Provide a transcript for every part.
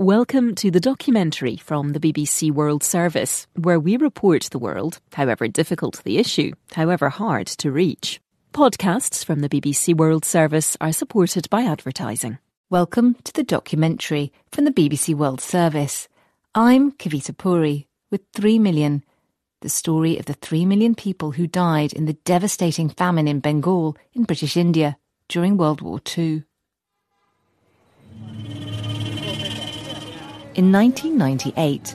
Welcome to the documentary from the BBC World Service, where we report the world, however difficult the issue, however hard to reach. Podcasts from the BBC World Service are supported by advertising. Welcome to the documentary from the BBC World Service. I'm Kavita Puri with 3 million, the story of the 3 million people who died in the devastating famine in Bengal in British India during World War II. In 1998,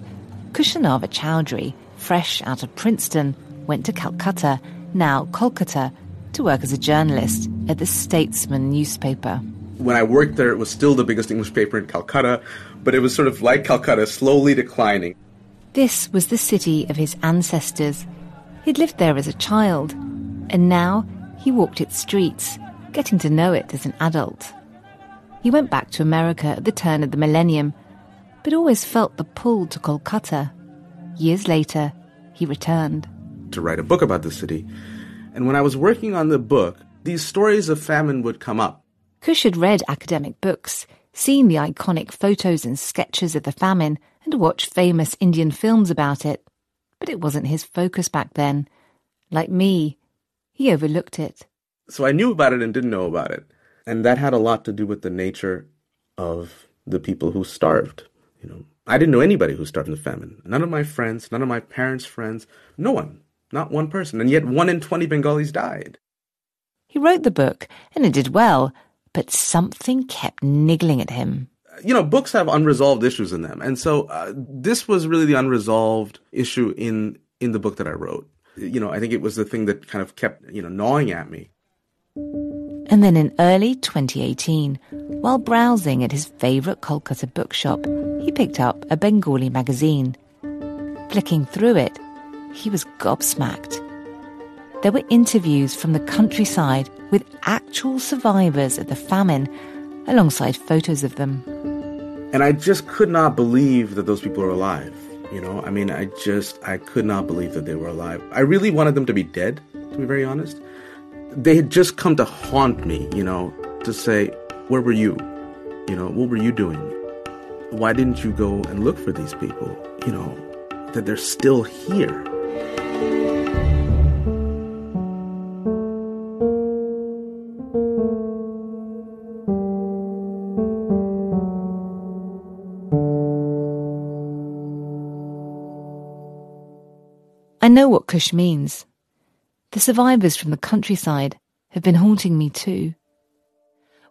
Kushanava Choudhury, fresh out of Princeton, went to Calcutta, now Kolkata, to work as a journalist at the Statesman newspaper. When I worked there, it was still the biggest English paper in Calcutta, but it was sort of like Calcutta, slowly declining. This was the city of his ancestors. He'd lived there as a child, and now he walked its streets, getting to know it as an adult. He went back to America at the turn of the millennium but always felt the pull to Kolkata. Years later, he returned. To write a book about the city. And when I was working on the book, these stories of famine would come up. Kush had read academic books, seen the iconic photos and sketches of the famine, and watched famous Indian films about it. But it wasn't his focus back then. Like me, he overlooked it. So I knew about it and didn't know about it. And that had a lot to do with the nature of the people who starved. You know, I didn't know anybody who starved in the famine. None of my friends, none of my parents' friends, no one, not one person. And yet one in 20 Bengalis died. He wrote the book, and it did well, but something kept niggling at him. You know, books have unresolved issues in them. And so uh, this was really the unresolved issue in, in the book that I wrote. You know, I think it was the thing that kind of kept, you know, gnawing at me. And then in early 2018, while browsing at his favourite Kolkata bookshop, picked up a Bengali magazine. Flicking through it, he was gobsmacked. There were interviews from the countryside with actual survivors of the famine, alongside photos of them. And I just could not believe that those people were alive. You know, I mean, I just, I could not believe that they were alive. I really wanted them to be dead, to be very honest they had just come to haunt me, you know, to say, Where were you? You know, what were you doing? Why didn't you go and look for these people? You know, that they're still here. I know what Kush means. The survivors from the countryside have been haunting me too.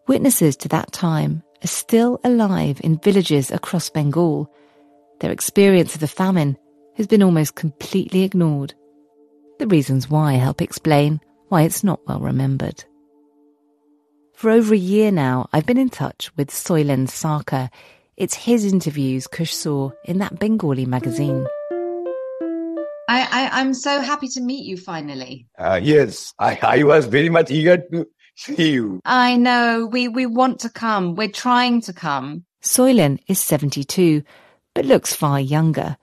Witnesses to that time are still alive in villages across Bengal. Their experience of the famine has been almost completely ignored. The reasons why help explain why it's not well remembered. For over a year now, I've been in touch with Soilen Sarkar. It's his interviews Kush saw in that Bengali magazine. I, I am so happy to meet you finally. Uh, yes, I, I was very much eager to see you. I know. We we want to come. We're trying to come. Soilen is 72, but looks far younger.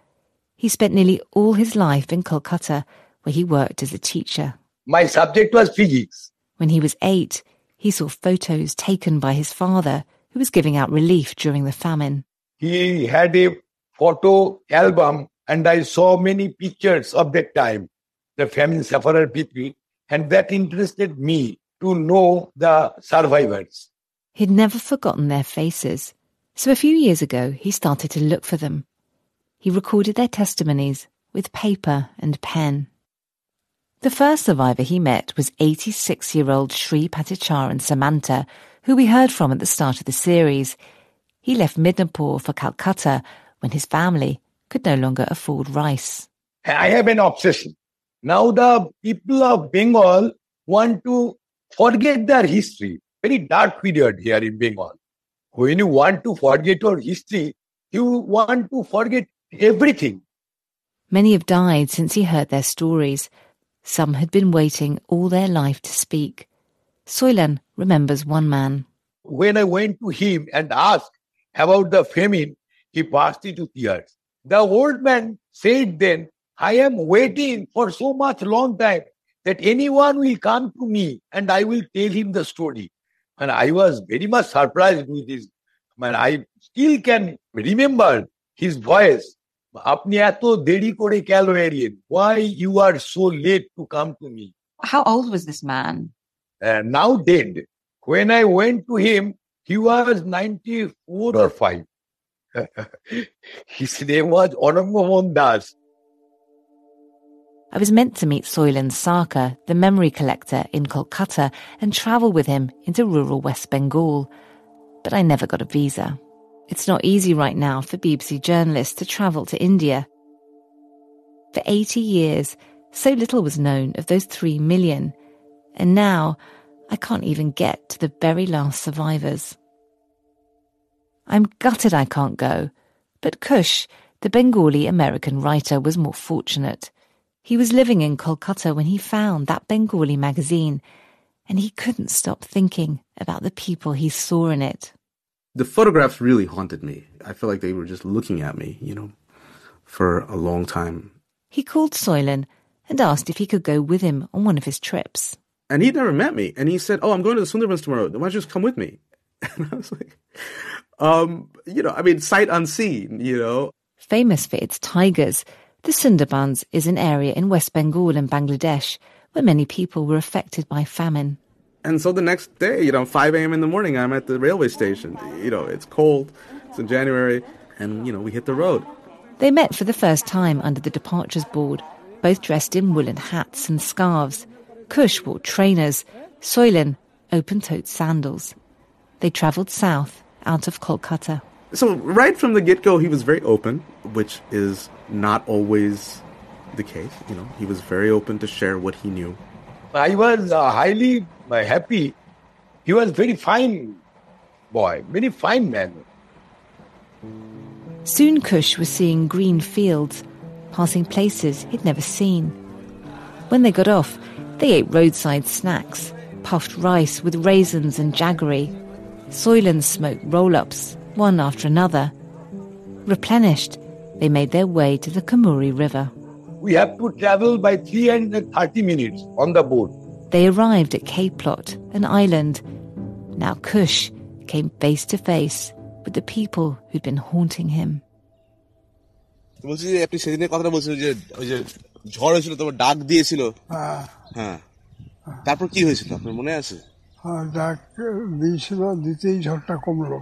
He spent nearly all his life in Kolkata, where he worked as a teacher. My subject was physics. When he was eight, he saw photos taken by his father, who was giving out relief during the famine. He had a photo album and I saw many pictures of that time, the famine sufferer people, and that interested me to know the survivors. He'd never forgotten their faces, so a few years ago he started to look for them. He recorded their testimonies with paper and pen. The first survivor he met was 86 year old Sri Paticharan Samanta, who we heard from at the start of the series. He left Midnapore for Calcutta when his family could no longer afford rice. I have an obsession. Now the people of Bengal want to forget their history. Very dark period here in Bengal. When you want to forget your history, you want to forget everything. Many have died since he heard their stories. Some had been waiting all their life to speak. Soilen remembers one man. When I went to him and asked about the famine, he burst into tears. The old man said then, I am waiting for so much long time that anyone will come to me and I will tell him the story. And I was very much surprised with his Man, I still can remember his voice. আপনি এত দেরি করে কেন এলেন? Why you are so late to come to me? How old was this man? Uh, now dead. When I went to him, he was 94 or 5. His name was Anangamon Das. I was meant to meet Soilen Sarkar, the memory collector in Kolkata, and travel with him into rural West Bengal. But I never got a visa. It's not easy right now for BBC journalists to travel to India. For 80 years, so little was known of those 3 million. And now, I can't even get to the very last survivors. I'm gutted I can't go, but Kush, the Bengali American writer, was more fortunate. He was living in Kolkata when he found that Bengali magazine, and he couldn't stop thinking about the people he saw in it. The photographs really haunted me. I felt like they were just looking at me, you know, for a long time. He called Soilen and asked if he could go with him on one of his trips. And he'd never met me. And he said, Oh, I'm going to the Sundarbans tomorrow. Why don't you just come with me? And I was like, um, you know, I mean, sight unseen, you know. Famous for its tigers, the Sundarbans is an area in West Bengal and Bangladesh where many people were affected by famine. And so the next day, you know, 5 a.m. in the morning, I'm at the railway station. You know, it's cold, it's in January, and, you know, we hit the road. They met for the first time under the departures board, both dressed in woolen hats and scarves. Kush wore trainers, Soilen open-toed sandals. They travelled south out of Kolkata. So right from the get-go, he was very open, which is not always the case. You know, he was very open to share what he knew. I was uh, highly uh, happy. He was very fine boy, very fine man. Soon Kush was seeing green fields, passing places he'd never seen. When they got off, they ate roadside snacks, puffed rice with raisins and jaggery. Soilen smoked roll-ups, one after another. Replenished, they made their way to the Kamuri River. We have to travel by 330 minutes on the boat. They arrived at Cape Plot, an island. Now Kush came face to face with the people who'd been haunting him. বলছি যে আপনি সেদিনের কথাটা বলছিলেন যে ওই যে ঝড় হয়েছিল তোমার ডাক দিয়েছিল হ্যাঁ হ্যাঁ তারপর কি হয়েছিল আপনার মনে আছে হ্যাঁ, ডাক দিয়েছিল দিতেই ঝড়টা কমলো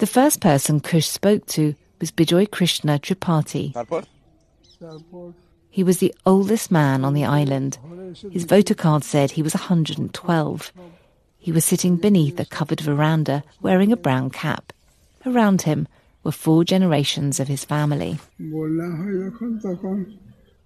The first person Kush spoke to was Bijoy Krishna Tripathi. He was the oldest man on the island. His voter card said he was 112. He was sitting beneath a covered veranda wearing a brown cap. Around him were four generations of his family.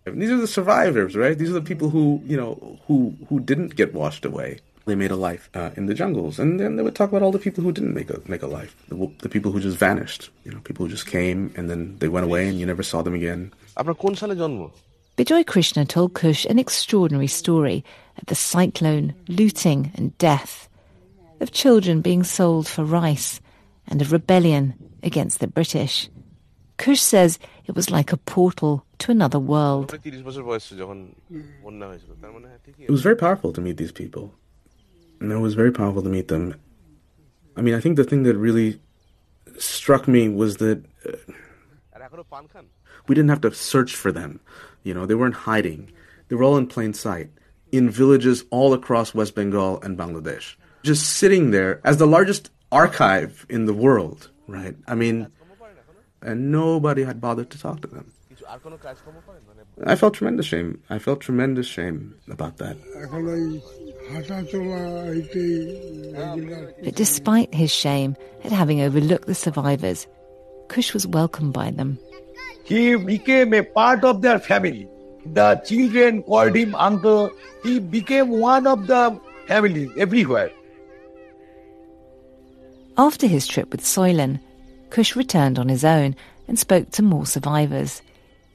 These are the survivors, right? These are the people who, you know, who, who didn't get washed away they made a life uh, in the jungles, and then they would talk about all the people who didn't make a make a life, the, the, people who just vanished, you know, people who just came and then they went away and you never saw them again. Bijoy Krishna told Kush an extraordinary story of the cyclone, looting, and death, of children being sold for rice, and of rebellion against the British. Kush says it was like a portal to another world. It was very powerful to meet these people. And it was very powerful to meet them. I mean, I think the thing that really struck me was that uh, we didn't have to search for them. You know, they weren't hiding, they were all in plain sight in villages all across West Bengal and Bangladesh. Just sitting there as the largest archive in the world, right? I mean, and nobody had bothered to talk to them. I felt tremendous shame. I felt tremendous shame about that. But despite his shame at having overlooked the survivors, Kush was welcomed by them. He became a part of their family. The children called him uncle. He became one of the family everywhere. After his trip with Soilen, Kush returned on his own and spoke to more survivors.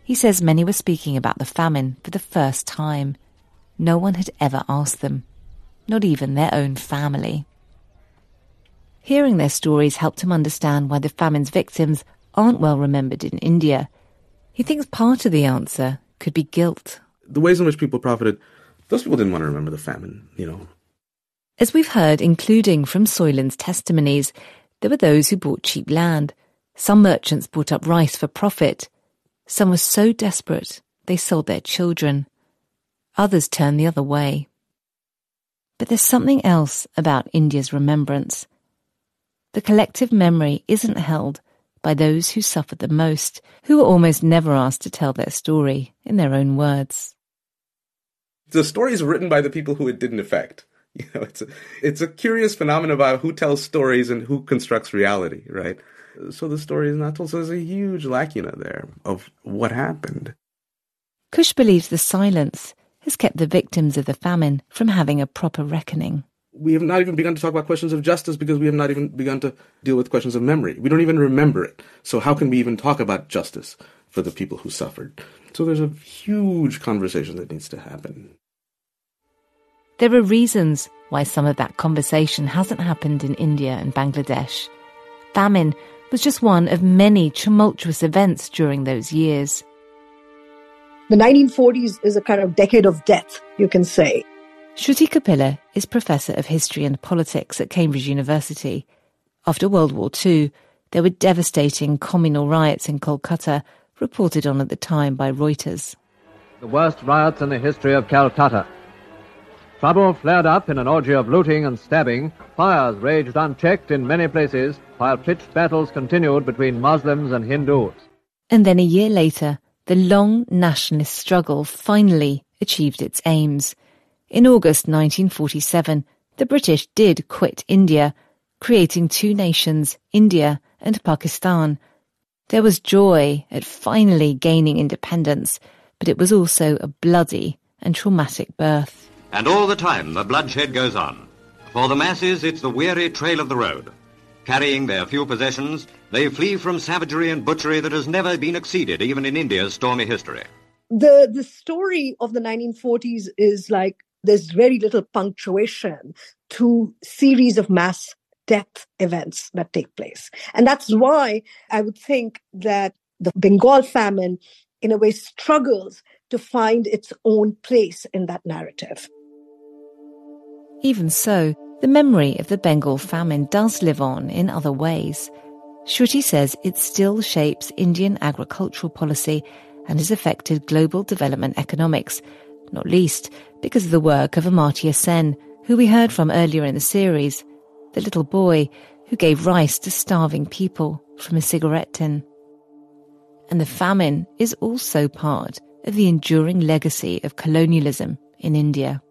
He says many were speaking about the famine for the first time. No one had ever asked them not even their own family. Hearing their stories helped him understand why the famine's victims aren't well remembered in India. He thinks part of the answer could be guilt. The ways in which people profited, those people didn't want to remember the famine, you know. As we've heard, including from Soilen's testimonies, There were those who bought cheap land. Some merchants bought up rice for profit. Some were so desperate they sold their children. Others turned the other way. But there's something else about India's remembrance. The collective memory isn't held by those who suffered the most, who were almost never asked to tell their story in their own words. The story is written by the people who it didn't affect. You know, it's a, it's a curious phenomenon about who tells stories and who constructs reality, right? So the story is not told. So there's a huge lacuna there of what happened. Kush believes the silence has kept the victims of the famine from having a proper reckoning. We have not even begun to talk about questions of justice because we have not even begun to deal with questions of memory. We don't even remember it. So how can we even talk about justice for the people who suffered? So there's a huge conversation that needs to happen. There are reasons why some of that conversation hasn't happened in India and Bangladesh. Famine was just one of many tumultuous events during those years. The 1940s is a kind of decade of death, you can say. Shruti Kapila is Professor of History and Politics at Cambridge University. After World War II, there were devastating communal riots in Kolkata, reported on at the time by Reuters. The worst riots in the history of Calcutta. Trouble flared up in an orgy of looting and stabbing. Fires raged unchecked in many places, while pitched battles continued between Muslims and Hindus. And then a year later, the long nationalist struggle finally achieved its aims. In August 1947, the British did quit India, creating two nations, India and Pakistan. There was joy at finally gaining independence, but it was also a bloody and traumatic birth. And all the time, the bloodshed goes on. For the masses, it's the weary trail of the road. Carrying their few possessions, they flee from savagery and butchery that has never been exceeded, even in India's stormy history. The, the story of the 1940s is like there's very little punctuation to series of mass death events that take place. And that's why I would think that the Bengal famine, in a way, struggles to find its own place in that narrative. Even so, the memory of the Bengal famine does live on in other ways. Shruti says it still shapes Indian agricultural policy and has affected global development economics, not least because of the work of Amartya Sen, who we heard from earlier in the series, the little boy who gave rice to starving people from a cigarette tin. And the famine is also part of the enduring legacy of colonialism in India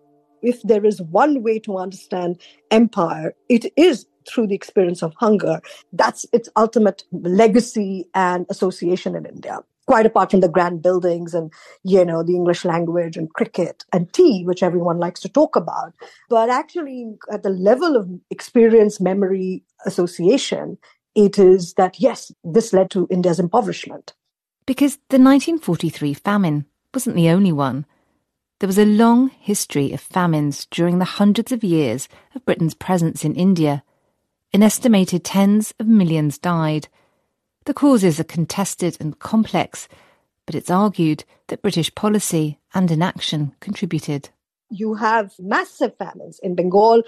if there is one way to understand empire, it is through the experience of hunger. That's its ultimate legacy and association in India. Quite apart from the grand buildings and, you know, the English language and cricket and tea, which everyone likes to talk about. But actually, at the level of experience, memory, association, it is that, yes, this led to India's impoverishment. Because the 1943 famine wasn't the only one. There was a long history of famines during the hundreds of years of Britain's presence in India. An estimated tens of millions died. The causes are contested and complex, but it's argued that British policy and inaction contributed. You have massive famines in Bengal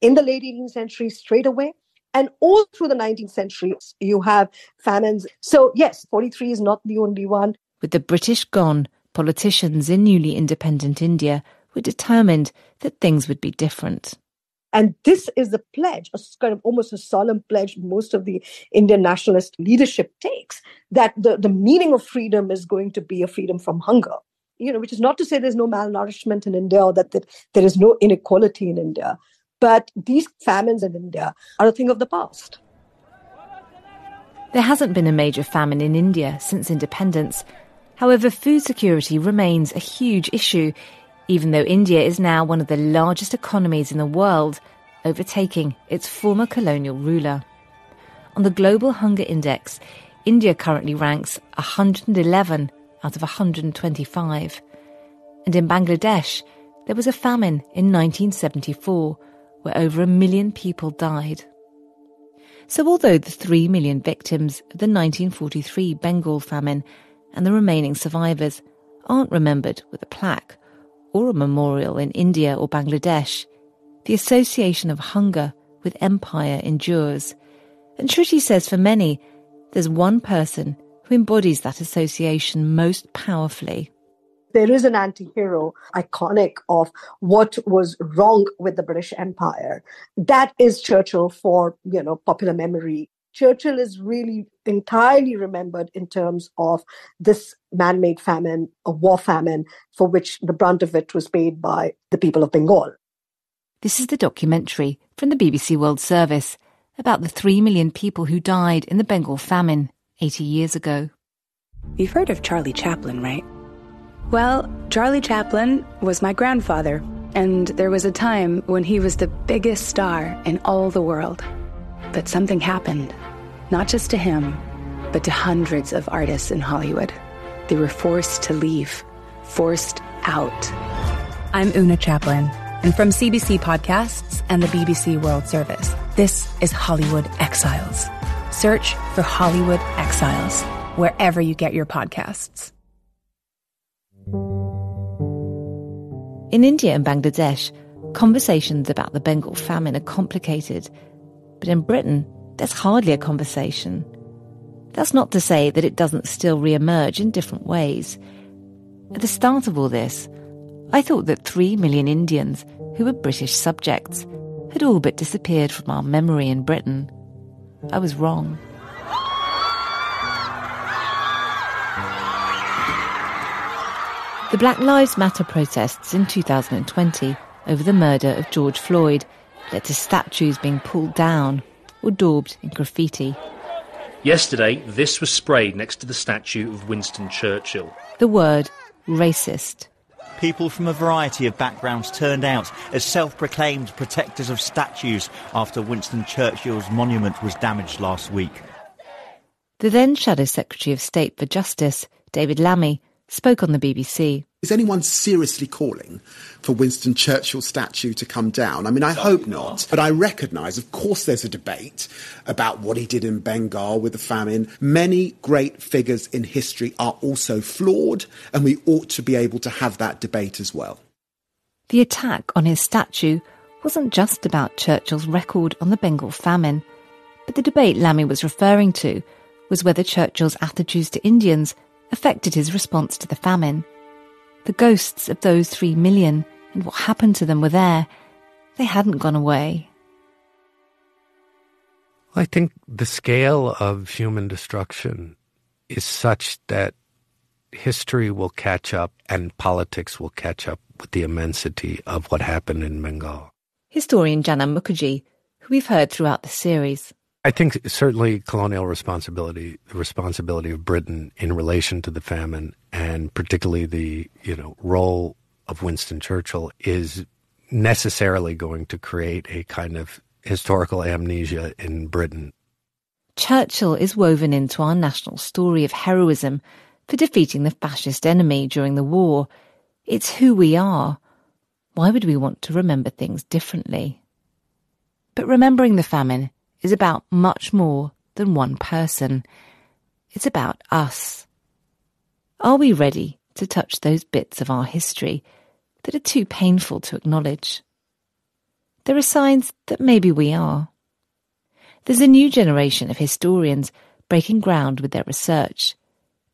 in the late 18th century straight away. And all through the 19th century, you have famines. So, yes, 43 is not the only one. With the British gone, Politicians in newly independent India were determined that things would be different. And this is the pledge, a kind of almost a solemn pledge most of the Indian nationalist leadership takes, that the, the meaning of freedom is going to be a freedom from hunger. You know, which is not to say there's no malnourishment in India or that, that there is no inequality in India. But these famines in India are a thing of the past. There hasn't been a major famine in India since independence, However, food security remains a huge issue, even though India is now one of the largest economies in the world, overtaking its former colonial ruler. On the Global Hunger Index, India currently ranks 111 out of 125. And in Bangladesh, there was a famine in 1974 where over a million people died. So, although the 3 million victims of the 1943 Bengal famine and the remaining survivors aren't remembered with a plaque or a memorial in India or Bangladesh, the association of hunger with empire endures. And Shruti says for many, there's one person who embodies that association most powerfully. There is an anti hero iconic of what was wrong with the British Empire. That is Churchill for, you know, popular memory. Churchill is really entirely remembered in terms of this man made famine, a war famine, for which the brunt of it was paid by the people of Bengal. This is the documentary from the BBC World Service about the three million people who died in the Bengal famine 80 years ago. You've heard of Charlie Chaplin, right? Well, Charlie Chaplin was my grandfather, and there was a time when he was the biggest star in all the world. But something happened, not just to him, but to hundreds of artists in Hollywood. They were forced to leave, forced out. I'm Oona Chaplin, and from CBC Podcasts and the BBC World Service, this is Hollywood Exiles. Search for Hollywood Exiles wherever you get your podcasts. In India and Bangladesh, conversations about the Bengal famine are complicated. But in Britain, there's hardly a conversation. That's not to say that it doesn't still re-emerge in different ways. At the start of all this, I thought that three million Indians who were British subjects had all but disappeared from our memory in Britain. I was wrong. The Black Lives Matter protests in 2020 over the murder of George Floyd led to statues being pulled down or daubed in graffiti. Yesterday, this was sprayed next to the statue of Winston Churchill. The word racist. People from a variety of backgrounds turned out as self proclaimed protectors of statues after Winston Churchill's monument was damaged last week. The then Shadow Secretary of State for Justice, David Lammy, spoke on the BBC. Is anyone seriously calling for Winston Churchill's statue to come down? I mean, I hope not. But I recognise, of course, there's a debate about what he did in Bengal with the famine. Many great figures in history are also flawed, and we ought to be able to have that debate as well. The attack on his statue wasn't just about Churchill's record on the Bengal famine, but the debate Lammy was referring to was whether Churchill's attitudes to Indians affected his response to the famine. The ghosts of those three million and what happened to them were there. They hadn't gone away. I think the scale of human destruction is such that history will catch up and politics will catch up with the immensity of what happened in Bengal. Historian Janam Mukherjee, who we've heard throughout the series. I think certainly colonial responsibility, the responsibility of Britain in relation to the famine, and particularly the you know role of Winston Churchill, is necessarily going to create a kind of historical amnesia in Britain. Churchill is woven into our national story of heroism for defeating the fascist enemy during the war. It's who we are. Why would we want to remember things differently? But remembering the famine is about much more than one person. It's about us. Are we ready to touch those bits of our history that are too painful to acknowledge? There are signs that maybe we are. There's a new generation of historians breaking ground with their research,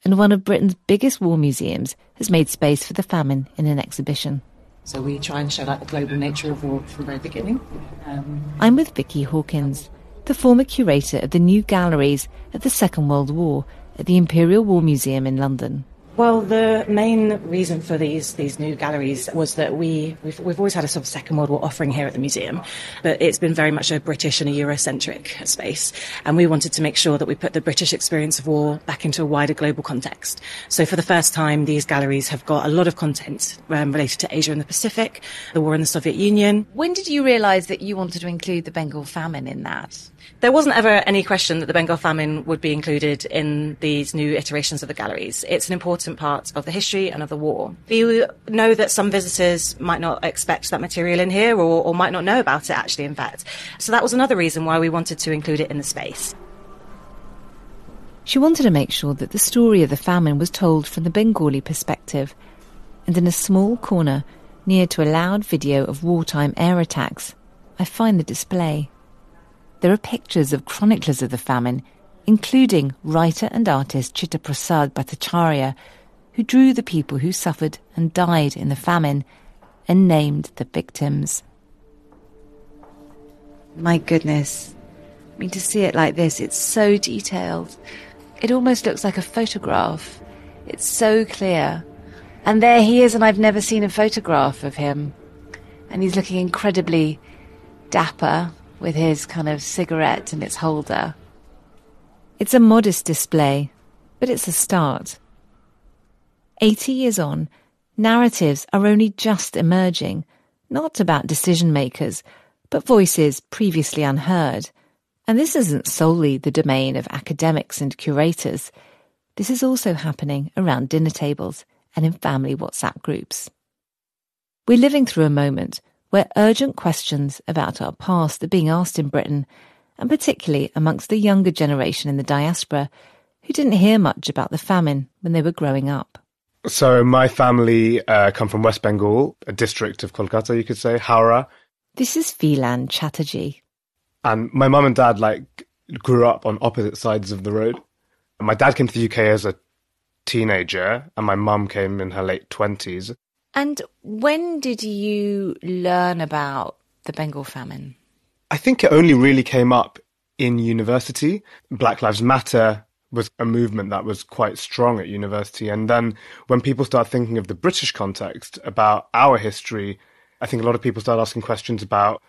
and one of Britain's biggest war museums has made space for the famine in an exhibition. So we try and show like the global nature of war from the very beginning. Um, I'm with Vicky Hawkins, the former curator of the new galleries at the Second World War at the Imperial War Museum in London. Well, the main reason for these these new galleries was that we we've, we've always had a sort of Second World War offering here at the museum, but it's been very much a British and a Eurocentric space, and we wanted to make sure that we put the British experience of war back into a wider global context. So for the first time, these galleries have got a lot of content um, related to Asia and the Pacific, the war in the Soviet Union. When did you realise that you wanted to include the Bengal famine in that? There wasn't ever any question that the Bengal famine would be included in these new iterations of the galleries. It's an important part of the history and of the war. We know that some visitors might not expect that material in here or, or might not know about it actually, in fact. So that was another reason why we wanted to include it in the space. She wanted to make sure that the story of the famine was told from the Bengali perspective. And in a small corner, near to a loud video of wartime air attacks, I find the display. There are pictures of chroniclers of the famine, including writer and artist Chitta Prasad Bhattacharya, who drew the people who suffered and died in the famine and named the victims. My goodness. I mean, to see it like this, it's so detailed. It almost looks like a photograph. It's so clear. And there he is, and I've never seen a photograph of him. And he's looking incredibly dapper with his kind of cigarette and its holder. It's a modest display, but it's a start. 80 years on, narratives are only just emerging, not about decision makers, but voices previously unheard. And this isn't solely the domain of academics and curators. This is also happening around dinner tables and in family WhatsApp groups. We're living through a moment where urgent questions about our past are being asked in Britain, and particularly amongst the younger generation in the diaspora who didn't hear much about the famine when they were growing up. So my family uh, come from West Bengal, a district of Kolkata, you could say, Howrah. This is Phelan Chatterjee. And my mum and dad like grew up on opposite sides of the road. My dad came to the UK as a teenager, and my mum came in her late twenties. And when did you learn about the Bengal famine? I think it only really came up in university. Black Lives Matter was a movement that was quite strong at university. And then when people start thinking of the British context about our history, I think a lot of people start asking questions about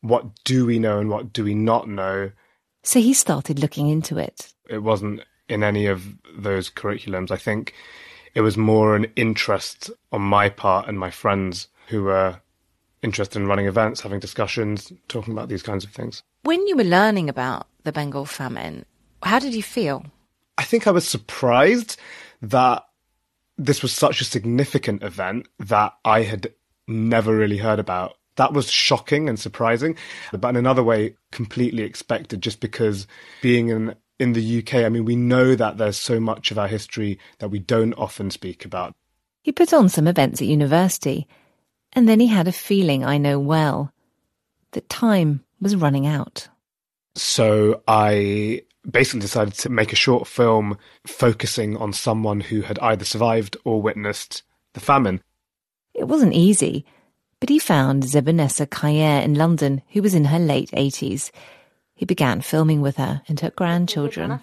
what do we know and what do we not know. So he started looking into it. It wasn't in any of those curriculums. I think it was more an interest on my part and my friends who were interested in running events, having discussions, talking about these kinds of things. When you were learning about the Bengal famine, how did you feel? I think I was surprised that this was such a significant event that I had never really heard about. That was shocking and surprising, but in another way, completely expected just because being in, in the UK, I mean, we know that there's so much of our history that we don't often speak about. He put on some events at university, and then he had a feeling I know well that time was running out. So I basically decided to make a short film focusing on someone who had either survived or witnessed the famine. It wasn't easy, but he found Zebanessa Kayer in London, who was in her late 80s. He began filming with her and her grandchildren.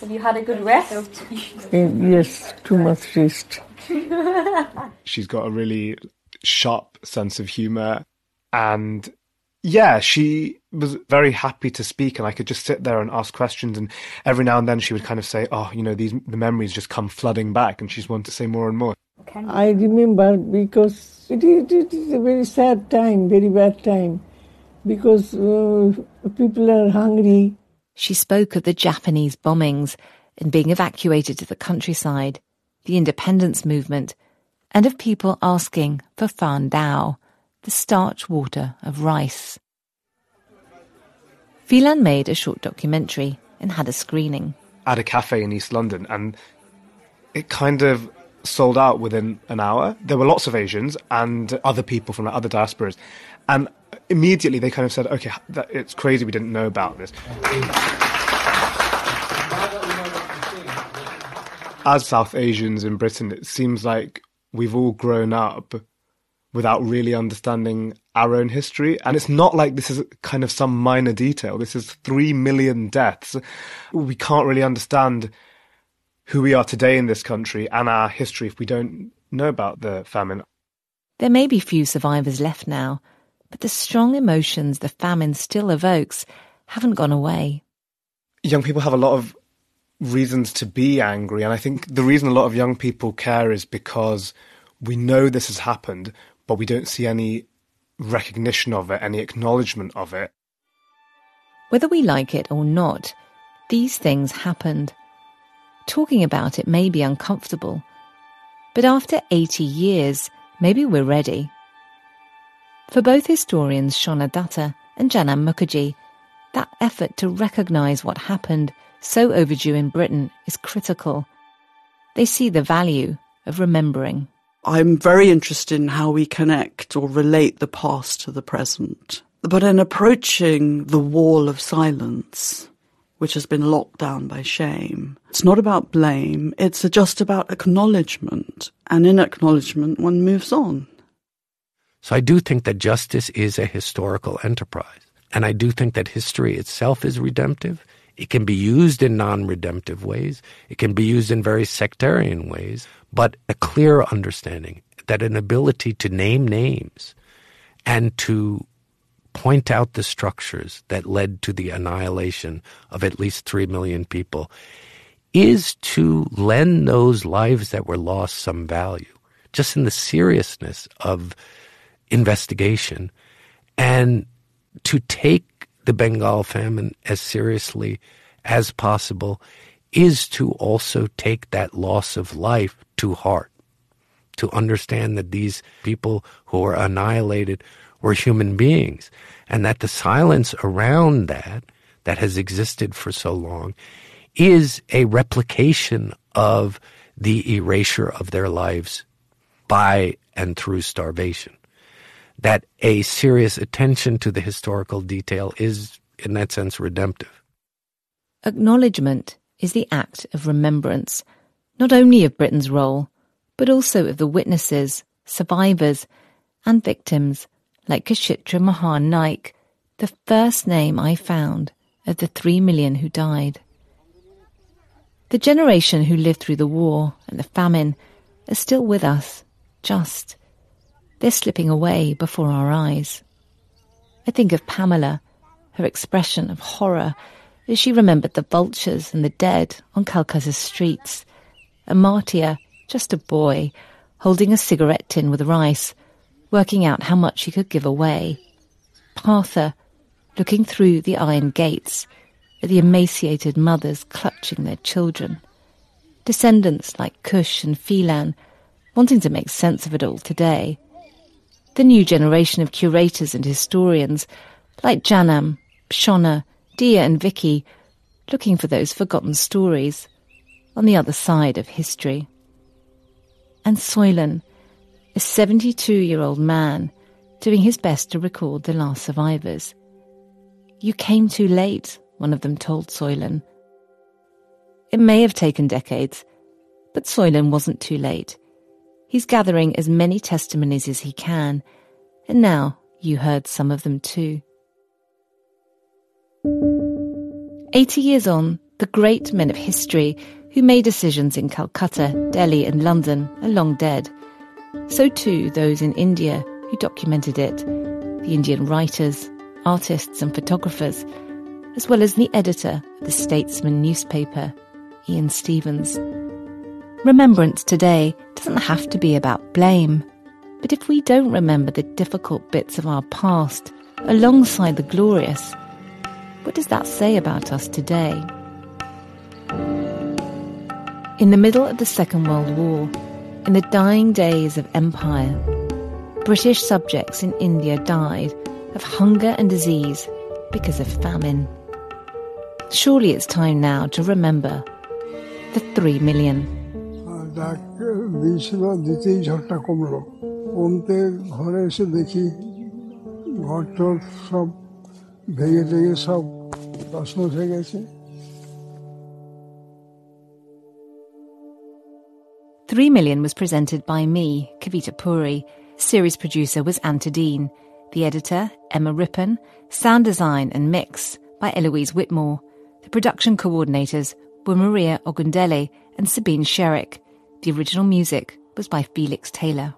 Have you had a good rest? Eh, yes, too much rest. She's got a really sharp sense of humour and yeah, she was very happy to speak, and I could just sit there and ask questions. And every now and then, she would kind of say, "Oh, you know, these the memories just come flooding back," and she's wanted to say more and more. I remember because it is, it is a very sad time, very bad time, because uh, people are hungry. She spoke of the Japanese bombings and being evacuated to the countryside, the independence movement, and of people asking for fan dao the starch water of rice. Phelan made a short documentary and had a screening. At a cafe in East London, and it kind of sold out within an hour. There were lots of Asians and other people from other diasporas, and immediately they kind of said, "Okay, that, it's crazy we didn't know about this." As South Asians in Britain, it seems like we've all grown up without really understanding our own history. And it's not like this is kind of some minor detail. This is three million deaths. We can't really understand who we are today in this country and our history if we don't know about the famine. There may be few survivors left now, but the strong emotions the famine still evokes haven't gone away. Young people have a lot of reasons to be angry. And I think the reason a lot of young people care is because we know this has happened but we don't see any recognition of it, any acknowledgement of it. Whether we like it or not, these things happened. Talking about it may be uncomfortable, but after 80 years, maybe we're ready. For both historians Shona Datta and Janam Mukherjee, that effort to recognise what happened, so overdue in Britain, is critical. They see the value of remembering. I'm very interested in how we connect or relate the past to the present. But in approaching the wall of silence, which has been locked down by shame, it's not about blame, it's just about acknowledgement. And in acknowledgement, one moves on. So I do think that justice is a historical enterprise. And I do think that history itself is redemptive. It can be used in non redemptive ways, it can be used in very sectarian ways, but a clear understanding that an ability to name names and to point out the structures that led to the annihilation of at least 3 million people is to lend those lives that were lost some value, just in the seriousness of investigation, and to take the Bengal famine as seriously as possible is to also take that loss of life to heart, to understand that these people who were annihilated were human beings, and that the silence around that, that has existed for so long, is a replication of the erasure of their lives by and through starvation. That a serious attention to the historical detail is, in that sense, redemptive. Acknowledgement is the act of remembrance, not only of Britain's role, but also of the witnesses, survivors, and victims like Kashitra Mohan Naik, the first name I found of the three million who died. The generation who lived through the war and the famine are still with us, just. They're slipping away before our eyes. I think of Pamela, her expression of horror as she remembered the vultures and the dead on Calcutta's streets. Amartya, just a boy, holding a cigarette tin with rice, working out how much he could give away. Partha, looking through the iron gates at the emaciated mothers clutching their children. Descendants like Kush and Phelan wanting to make sense of it all today. The new generation of curators and historians like Janam, Shona, Dia and Vicky looking for those forgotten stories on the other side of history. And Soilen, a 72 year old man doing his best to record the last survivors. You came too late, one of them told Soilen. It may have taken decades, but Soilen wasn't too late. He's gathering as many testimonies as he can, and now you heard some of them too. Eighty years on, the great men of history who made decisions in Calcutta, Delhi, and London are long dead. So too those in India who documented it, the Indian writers, artists, and photographers, as well as the editor of the Statesman newspaper, Ian Stephens. Remembrance today doesn't have to be about blame, but if we don't remember the difficult bits of our past alongside the glorious, what does that say about us today? In the middle of the Second World War, in the dying days of empire, British subjects in India died of hunger and disease because of famine. Surely it's time now to remember the three million. ডাক দিয়েছিল ঝড়টা কমলো কমতে ঘরে এসে দেখি সব ভেঙে টেঙে সব হয়ে গেছে Three Million was presented by me, Kavita Puri. Series producer was Ant Adeane. The editor, Emma Rippon. Sound design and mix by Eloise Whitmore. The production coordinators were Maria Ogundele and Sabine Schereck. The original music was by Felix Taylor.